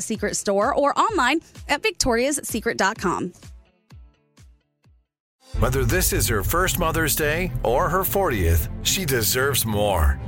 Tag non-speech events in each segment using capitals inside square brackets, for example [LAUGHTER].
Secret store or online at victoriassecret.com. Whether this is her first Mother's Day or her 40th, she deserves more.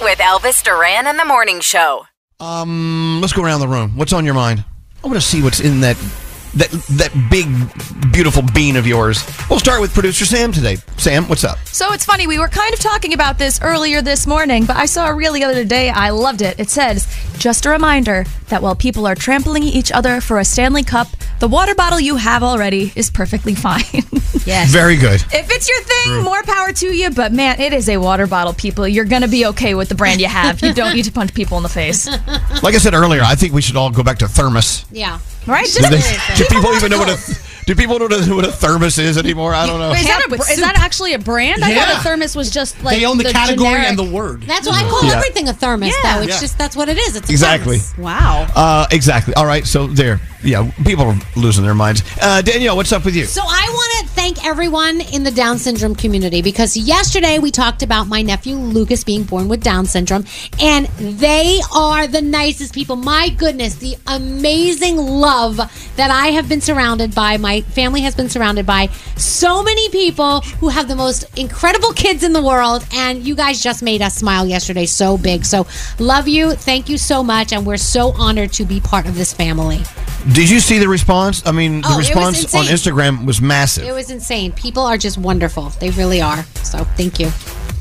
with Elvis Duran and the Morning Show. Um, let's go around the room. What's on your mind? I want to see what's in that that that big, beautiful bean of yours. We'll start with producer Sam today. Sam, what's up? So it's funny, we were kind of talking about this earlier this morning, but I saw a reel the other day. I loved it. It says, just a reminder that while people are trampling each other for a Stanley Cup, the water bottle you have already is perfectly fine. [LAUGHS] Yes. Very good. if it's your thing, more power to you, but man, it is a water bottle, people. You're going to be okay with the brand you have. You don't need to punch people in the face. Like I said earlier, I think we should all go back to thermos. Yeah. Right? Do, Just, they- do people even know what a do people know what a thermos is anymore? I don't know. Is that, a, is that actually a brand? I Yeah. thought a thermos was just like they own the, category generic- and the word. That's why I call Yeah. everything a thermos, Yeah. though. It's Yeah. just that's what it is. It's a Exactly. thermos. Wow. Uh, exactly. All right. So there. Yeah. People are losing their minds. Uh, Danielle, what's up with you? So I want to thank everyone in the Down syndrome community because yesterday we talked about my nephew Lucas being born with Down syndrome, and they are the nicest people. My goodness, the amazing love that I have been surrounded by, my family has been surrounded by. So many people who have the most incredible kids in the world, and you guys just made us smile yesterday so big. So love you, thank you so much, and we're so honored to be part of this family. Did you see the response? I mean, the Oh, it response on. Instagram was massive. It was insane. People are just wonderful. They really are. So thank you.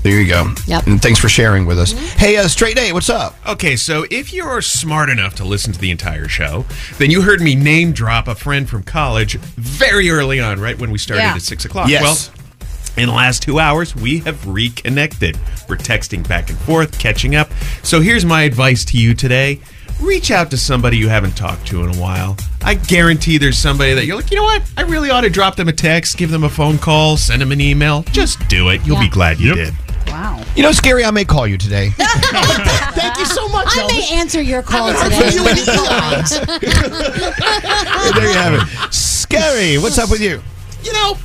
there you go. Yep. And thanks for sharing with us. Hey, uh, Straight A, what's up? Okay, so if you're smart enough to listen to the entire show, then you heard me name drop a friend from college very early on, right when we started Yeah. at six o'clock. Yes. Well, in the last two hours, we have reconnected. We're texting back and forth, catching up. So here's my advice to you today. Reach out to somebody you haven't talked to in a while. I guarantee there's somebody that you're like, you know what? I really ought to drop them a text, give them a phone call, send them an email. Just do it. You'll be glad you did. Wow. You know, Skeery. I may call you today. [LAUGHS] [LAUGHS] Thank you so much, I may answer your call I've today. heard you in the [LAUGHS] there you have it. Skeery. What's up with you? You know,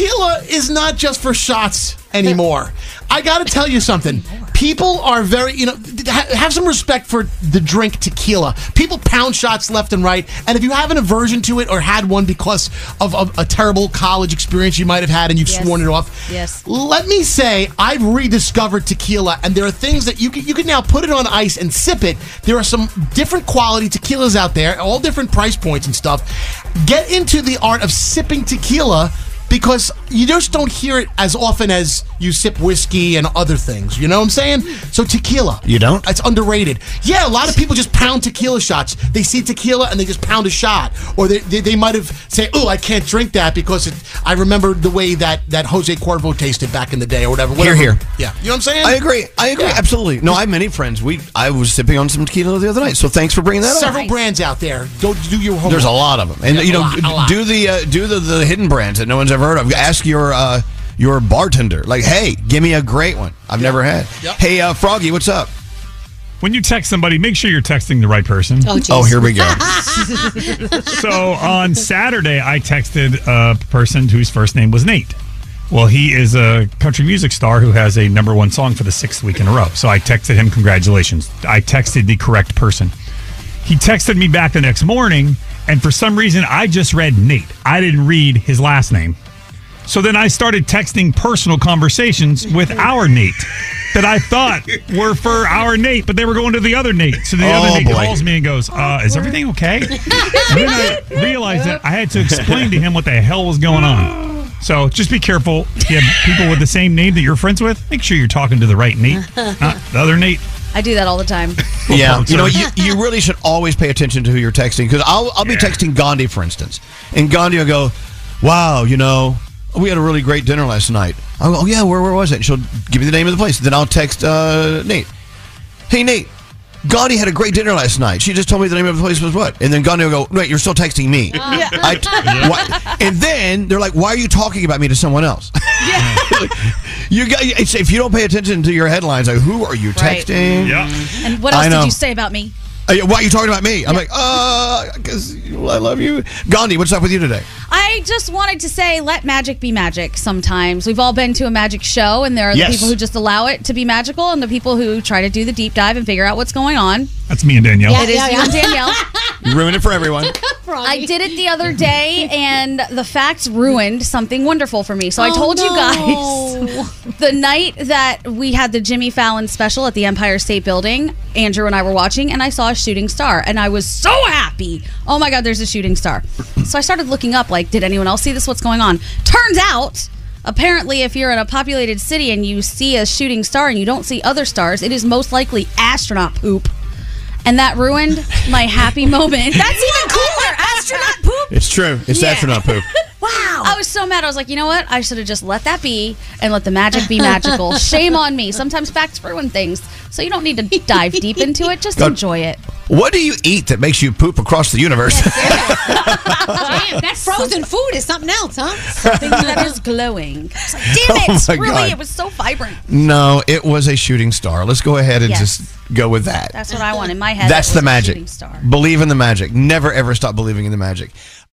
tequila is not just for shots anymore. I got to tell you something. People are very, you know, have some respect for the drink tequila. People pound shots left and right, and if you have an aversion to it or had one because of, of a terrible college experience you might have had and you've Yes. sworn it off, Yes. Let me say, I've rediscovered tequila, and there are things that you can you can now put it on ice and sip it. There are some different quality tequilas out there, all different price points and stuff. Get into the art of sipping tequila because you just don't hear it as often as you sip whiskey and other things. You know what I'm saying? So tequila. You don't? It's underrated. Yeah, a lot of people just pound tequila shots. They see tequila and they just pound a shot, or they they, they might have say, "Oh, I can't drink that because it, I remember the way that that Jose Cuervo tasted back in the day, or whatever." Here, whatever. here. Yeah, you know what I'm saying? I agree. I agree. Yeah. Absolutely. No, I have many friends. We I was sipping on some tequila the other night. So thanks for bringing that up. Several brands out there. Don't do your homework. There's a lot of them, and Yeah, you know, lot. do the uh, do the, the hidden brands that no one's ever heard of. Ask your uh, your bartender, like, hey, give me a great one I've never had. Yep. Hey, uh, Froggy, what's up? When you text somebody, make sure you're texting the right person. Oh, geez. Oh, here we go. [LAUGHS] So on Saturday, I texted a person whose first name was Nate. Well, he is a country music star who has a number one song for the sixth week in a row. So I texted him, congratulations. I texted the correct person. He texted me back the next morning, and for some reason, I just read Nate. I didn't read his last name. So then I started texting personal conversations with our Nate that I thought were for our Nate, but they were going to the other Nate. So the Oh, other Nate boy. calls me and goes, uh, "Is everything okay?" and then I realized that I had to explain to him what the hell was going on. So just be careful. If you have people with the same name that you're friends with, make sure you're talking to the right Nate, not the other Nate. I do that all the time. [LAUGHS] yeah, you know, you, you [LAUGHS] really should always pay attention to who you're texting because I'll I'll be texting Gandhi, for instance, and Gandhi will go, "Wow, you know, we had a really great dinner last night." I'll go, "Oh yeah, where where was it?" And she'll give me the name of the place. Then I'll text uh, Nate, "Hey Nate." Gandhi had a great dinner last night. She just told me the name of the place was what, and then Gandhi will go, "Wait, you're still texting me." [LAUGHS] I- what- And then they're like, "Why are you talking about me to someone else?" [LAUGHS] you got it's, if you don't pay attention to your headlines, like who are you Right. texting? Yeah. And what else did you say about me? Uh, Why are you talking about me? I'm like, uh, because I love you. Gandhi, what's up with you today? I just wanted to say, let magic be magic sometimes. We've all been to a magic show, and there are Yes. the people who just allow it to be magical, and the people who try to do the deep dive and figure out what's going on. That's me and Danielle. Yeah. It is you and Danielle. [LAUGHS] You ruined it for everyone. [LAUGHS] I did it the other day, and the facts ruined something wonderful for me. So I Oh, told no. you guys [LAUGHS] the night that we had the Jimmy Fallon special at the Empire State Building, Andrew and I were watching, and I saw a shooting star, and I was so happy. Oh my God, there's a shooting star. So I started looking up, like, did anyone else see this? What's going on? Turns out. Apparently, if you're in a populated city and you see a shooting star and you don't see other stars, it is most likely astronaut poop. And that ruined my happy moment. [LAUGHS] That's even cooler. [LAUGHS] Astronaut poop. It's true. It's Yeah. astronaut poop. [LAUGHS] Wow. I was so mad. I was like, you know what? I should have just let that be and let the magic be magical. Shame on me. Sometimes facts ruin things. So you don't need to dive deep into it. Just God. enjoy it. What do you eat that makes you poop across the universe? [LAUGHS] Damn, that frozen food is something else, huh? Something that is glowing. Like, damn [LAUGHS] oh it. Oh really, God. it was so vibrant. no, it was a shooting star. Let's go ahead and Yes. just go with that. That's what I want in my head. That's the magic. shooting Star. Believe in the magic. Never ever stop believing in the magic.